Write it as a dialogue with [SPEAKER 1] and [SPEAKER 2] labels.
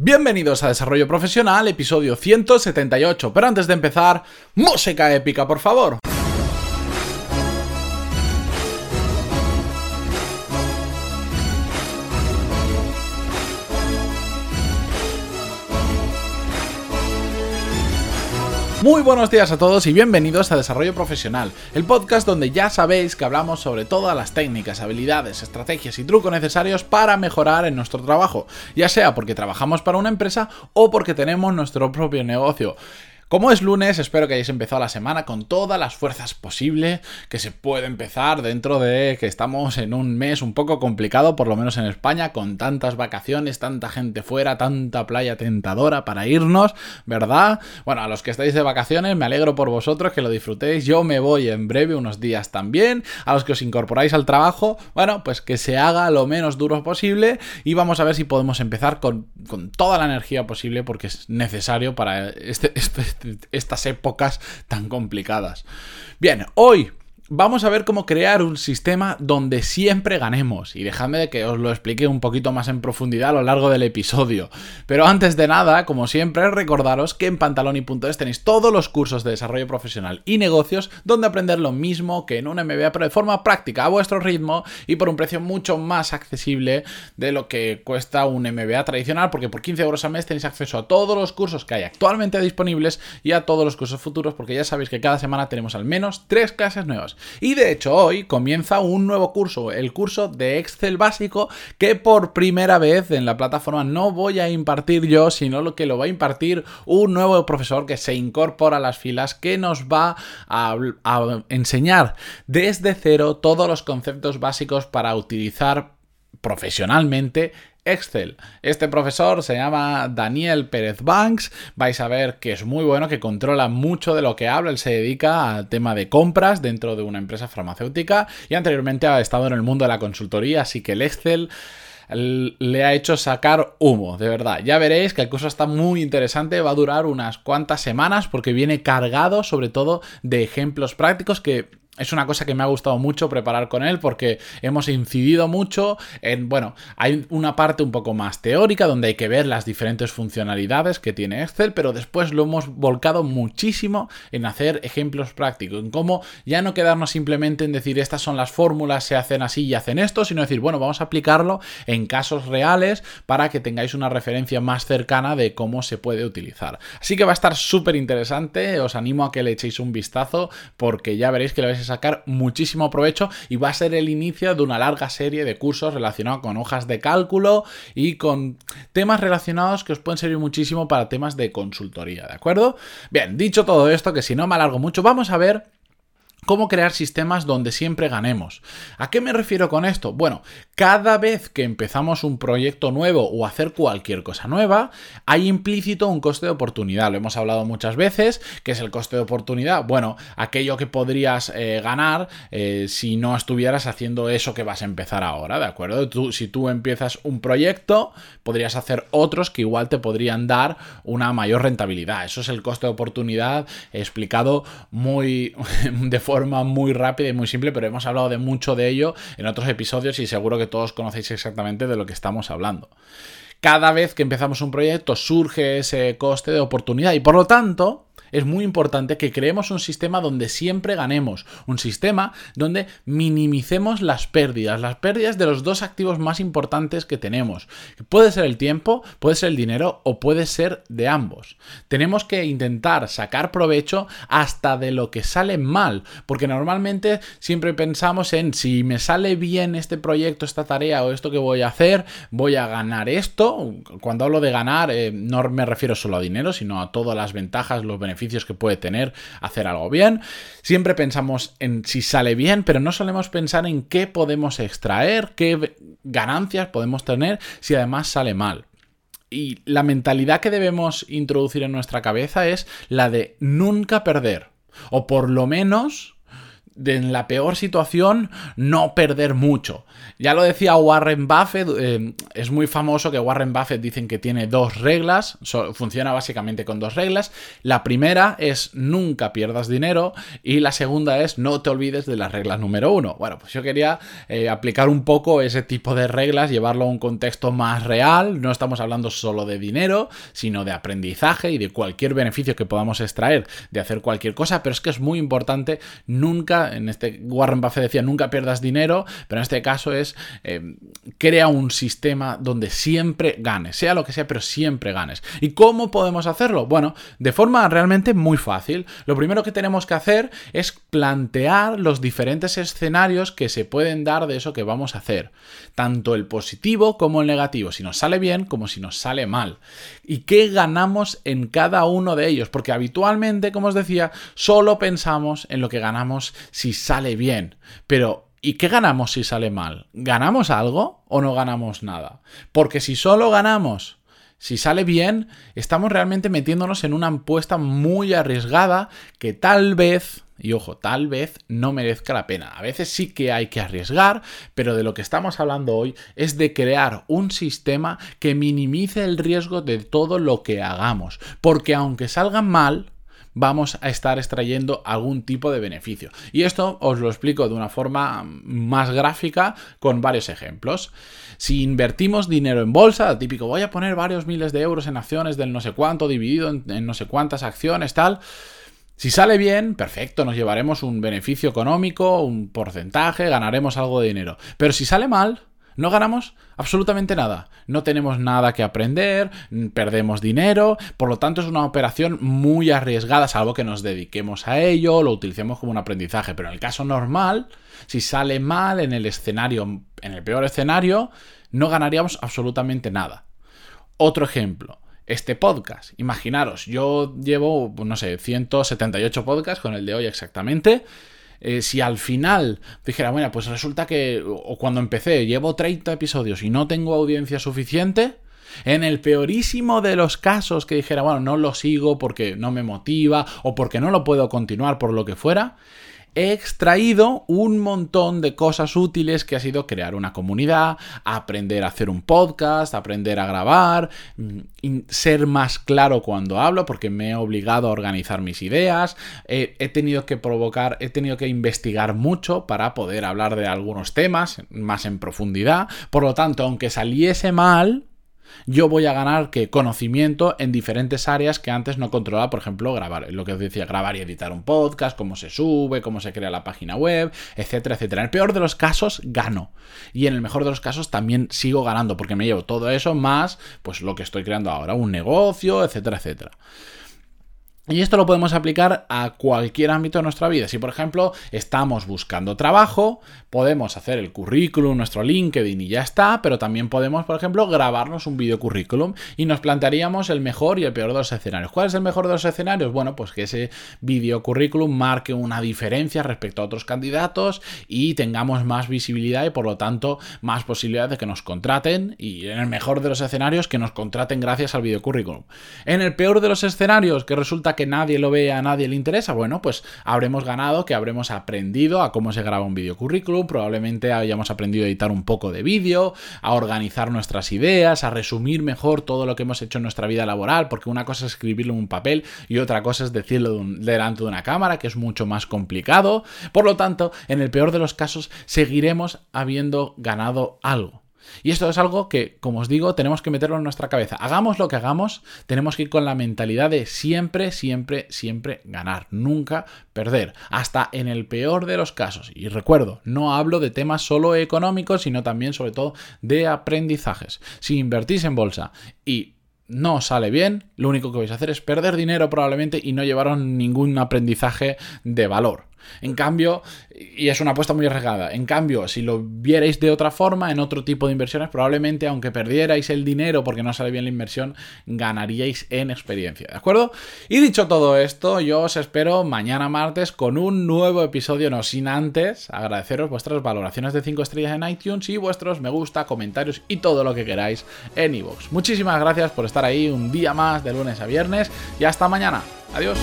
[SPEAKER 1] Bienvenidos a Desarrollo Profesional, episodio 178. Pero antes de empezar, música épica, por favor. Muy buenos días a todos y bienvenidos a Desarrollo Profesional, el podcast donde ya sabéis que hablamos sobre todas las técnicas, habilidades, estrategias y trucos necesarios para mejorar en nuestro trabajo, ya sea porque trabajamos para una empresa o porque tenemos nuestro propio negocio. Como es lunes, espero que hayáis empezado la semana con todas las fuerzas posibles que se puede empezar dentro de que estamos en un mes un poco complicado, por lo menos en España, con tantas vacaciones, tanta gente fuera, tanta playa tentadora para irnos, ¿verdad? Bueno, a los que estáis de vacaciones, me alegro por vosotros que lo disfrutéis. Yo me voy en breve, unos días también. A los que os incorporáis al trabajo, bueno, pues que se haga lo menos duro posible y vamos a ver si podemos empezar con, toda la energía posible porque es necesario para este, este estas épocas tan complicadas. Bien, hoy Vamos a ver cómo crear un sistema donde siempre ganemos. Y dejadme de que os lo explique un poquito más en profundidad a lo largo del episodio. Pero antes de nada, como siempre, recordaros que en pantaloni.es tenéis todos los cursos de desarrollo profesional y negocios donde aprender lo mismo que en un MBA, pero de forma práctica, a vuestro ritmo y por un precio mucho más accesible de lo que cuesta un MBA tradicional, porque por 15 euros al mes tenéis acceso a todos los cursos que hay actualmente disponibles y a todos los cursos futuros, porque ya sabéis que cada semana tenemos al menos tres clases nuevas. Y de hecho hoy comienza un nuevo curso, el curso de Excel básico que por primera vez en la plataforma no voy a impartir yo, sino lo que lo va a impartir un nuevo profesor que se incorpora a las filas que nos va a, a enseñar desde cero todos los conceptos básicos para utilizar profesionalmente Excel. Este profesor se llama Daniel Pérez Banks. Vais a ver que es muy bueno, que controla mucho de lo que habla. Él se dedica al tema de compras dentro de una empresa farmacéutica y anteriormente ha estado en el mundo de la consultoría, así que el Excel le ha hecho sacar humo, de verdad. Ya veréis que el curso está muy interesante, va a durar unas cuantas semanas porque viene cargado sobre todo de ejemplos prácticos que es una cosa que me ha gustado mucho preparar con él porque hemos incidido mucho en, bueno, hay una parte un poco más teórica donde hay que ver las diferentes funcionalidades que tiene Excel, pero después lo hemos volcado muchísimo en hacer ejemplos prácticos, en cómo ya no quedarnos simplemente en decir estas son las fórmulas, se hacen así y hacen esto, sino decir, bueno, vamos a aplicarlo en casos reales para que tengáis una referencia más cercana de cómo se puede utilizar. Así que va a estar súper interesante, os animo a que le echéis un vistazo porque ya veréis que lo vais a sacar muchísimo provecho y va a ser el inicio de una larga serie de cursos relacionados con hojas de cálculo y con temas relacionados que os pueden servir muchísimo para temas de consultoría, ¿de acuerdo? Bien, dicho todo esto, que si no me alargo mucho, vamos a ver ¿Cómo crear sistemas donde siempre ganemos? ¿A qué me refiero con esto? Bueno, cada vez que empezamos un proyecto nuevo o hacer cualquier cosa nueva, hay implícito un coste de oportunidad. Lo hemos hablado muchas veces. ¿Qué es el coste de oportunidad? Bueno, aquello que podrías eh, ganar eh, si no estuvieras haciendo eso que vas a empezar ahora, ¿de acuerdo? Tú, si tú empiezas un proyecto, podrías hacer otros que igual te podrían dar una mayor rentabilidad. Eso es el coste de oportunidad explicado muy de forma muy rápida y muy simple, pero hemos hablado de mucho de ello en otros episodios y seguro que todos conocéis exactamente de lo que estamos hablando. Cada vez que empezamos un proyecto surge ese coste de oportunidad y por lo tanto es muy importante que creemos un sistema donde siempre ganemos, un sistema donde minimicemos las pérdidas, las pérdidas de los dos activos más importantes que tenemos. Puede ser el tiempo, puede ser el dinero o puede ser de ambos. Tenemos que intentar sacar provecho hasta de lo que sale mal, porque normalmente siempre pensamos en si me sale bien este proyecto, esta tarea o esto que voy a hacer, voy a ganar esto. Cuando hablo de ganar, eh, no me refiero solo a dinero, sino a todas las ventajas, los beneficios que puede tener hacer algo bien. Siempre pensamos en si sale bien, pero no solemos pensar en qué podemos extraer, qué ganancias podemos tener si además sale mal. Y la mentalidad que debemos introducir en nuestra cabeza es la de nunca perder. O por lo menos en la peor situación no perder mucho. Ya lo decía Warren Buffett, eh, es muy famoso que Warren Buffett dicen que tiene dos reglas, funciona básicamente con dos reglas. La primera es nunca pierdas dinero y la segunda es no te olvides de la regla número uno. Bueno, pues yo quería eh, aplicar un poco ese tipo de reglas, llevarlo a un contexto más real, no estamos hablando solo de dinero, sino de aprendizaje y de cualquier beneficio que podamos extraer de hacer cualquier cosa, pero es que es muy importante nunca, en este Warren Buffett decía nunca pierdas dinero, pero en este caso es eh, crea un sistema donde siempre ganes, sea lo que sea, pero siempre ganes. ¿Y cómo podemos hacerlo? Bueno, de forma realmente muy fácil. Lo primero que tenemos que hacer es plantear los diferentes escenarios que se pueden dar de eso que vamos a hacer, tanto el positivo como el negativo, si nos sale bien como si nos sale mal. ¿Y qué ganamos en cada uno de ellos? Porque habitualmente, como os decía, solo pensamos en lo que ganamos si sale bien, pero ¿Y qué ganamos si sale mal? ¿Ganamos algo o no ganamos nada? Porque si solo ganamos, si sale bien, estamos realmente metiéndonos en una apuesta muy arriesgada que tal vez, y ojo, tal vez no merezca la pena. A veces sí que hay que arriesgar, pero de lo que estamos hablando hoy es de crear un sistema que minimice el riesgo de todo lo que hagamos. Porque aunque salga mal, vamos a estar extrayendo algún tipo de beneficio. Y esto os lo explico de una forma más gráfica con varios ejemplos. Si invertimos dinero en bolsa, típico, voy a poner varios miles de euros en acciones del no sé cuánto, dividido en, en no sé cuántas acciones, tal. Si sale bien, perfecto, nos llevaremos un beneficio económico, un porcentaje, ganaremos algo de dinero. Pero si sale mal, no ganamos absolutamente nada. No tenemos nada que aprender, perdemos dinero, por lo tanto es una operación muy arriesgada, salvo que nos dediquemos a ello, lo utilicemos como un aprendizaje. Pero en el caso normal, si sale mal en el escenario, en el peor escenario, no ganaríamos absolutamente nada. Otro ejemplo este podcast. Imaginaros, yo llevo, no sé, 178 podcasts con el de hoy exactamente. Eh, si al final dijera, bueno, pues resulta que, o cuando empecé, llevo 30 episodios y no tengo audiencia suficiente, en el peorísimo de los casos que dijera, bueno, no lo sigo porque no me motiva o porque no lo puedo continuar por lo que fuera, he extraído un montón de cosas útiles que ha sido crear una comunidad, aprender a hacer un podcast, aprender a grabar, mm, ser más claro cuando hablo porque me he obligado a organizar mis ideas, he tenido que provocar, he tenido que investigar mucho para poder hablar de algunos temas más en profundidad, por lo tanto, aunque saliese mal, yo voy a ganar que conocimiento en diferentes áreas que antes no controlaba, por ejemplo, grabar, lo que os decía, grabar y editar un podcast, cómo se sube, cómo se crea la página web, etcétera, etcétera. En el peor de los casos gano y en el mejor de los casos también sigo ganando porque me llevo todo eso más pues lo que estoy creando ahora, un negocio, etcétera, etcétera. Y esto lo podemos aplicar a cualquier ámbito de nuestra vida. Si, por ejemplo, estamos buscando trabajo, podemos hacer el currículum, nuestro LinkedIn y ya está, pero también podemos, por ejemplo, grabarnos un video currículum y nos plantearíamos el mejor y el peor de los escenarios. ¿Cuál es el mejor de los escenarios? Bueno, pues que ese video currículum marque una diferencia respecto a otros candidatos y tengamos más visibilidad y, por lo tanto, más posibilidades de que nos contraten y en el mejor de los escenarios que nos contraten gracias al video currículum. En el peor de los escenarios, que resulta que nadie lo ve, a nadie le interesa, bueno, pues habremos ganado, que habremos aprendido a cómo se graba un vídeo currículum, probablemente hayamos aprendido a editar un poco de vídeo, a organizar nuestras ideas, a resumir mejor todo lo que hemos hecho en nuestra vida laboral, porque una cosa es escribirlo en un papel y otra cosa es decirlo delante de una cámara, que es mucho más complicado. Por lo tanto, en el peor de los casos, seguiremos habiendo ganado algo. Y esto es algo que, como os digo, tenemos que meterlo en nuestra cabeza. Hagamos lo que hagamos, tenemos que ir con la mentalidad de siempre, siempre, siempre ganar, nunca perder, hasta en el peor de los casos. Y recuerdo, no hablo de temas solo económicos, sino también sobre todo de aprendizajes. Si invertís en bolsa y no sale bien, lo único que vais a hacer es perder dinero probablemente y no llevaros ningún aprendizaje de valor. En cambio, y es una apuesta muy arriesgada, en cambio, si lo vierais de otra forma, en otro tipo de inversiones, probablemente aunque perdierais el dinero porque no sale bien la inversión, ganaríais en experiencia, ¿de acuerdo? Y dicho todo esto, yo os espero mañana martes con un nuevo episodio, no sin antes agradeceros vuestras valoraciones de 5 estrellas en iTunes y vuestros me gusta, comentarios y todo lo que queráis en iVoox. Muchísimas gracias por estar ahí un día más de lunes a viernes y hasta mañana. Adiós.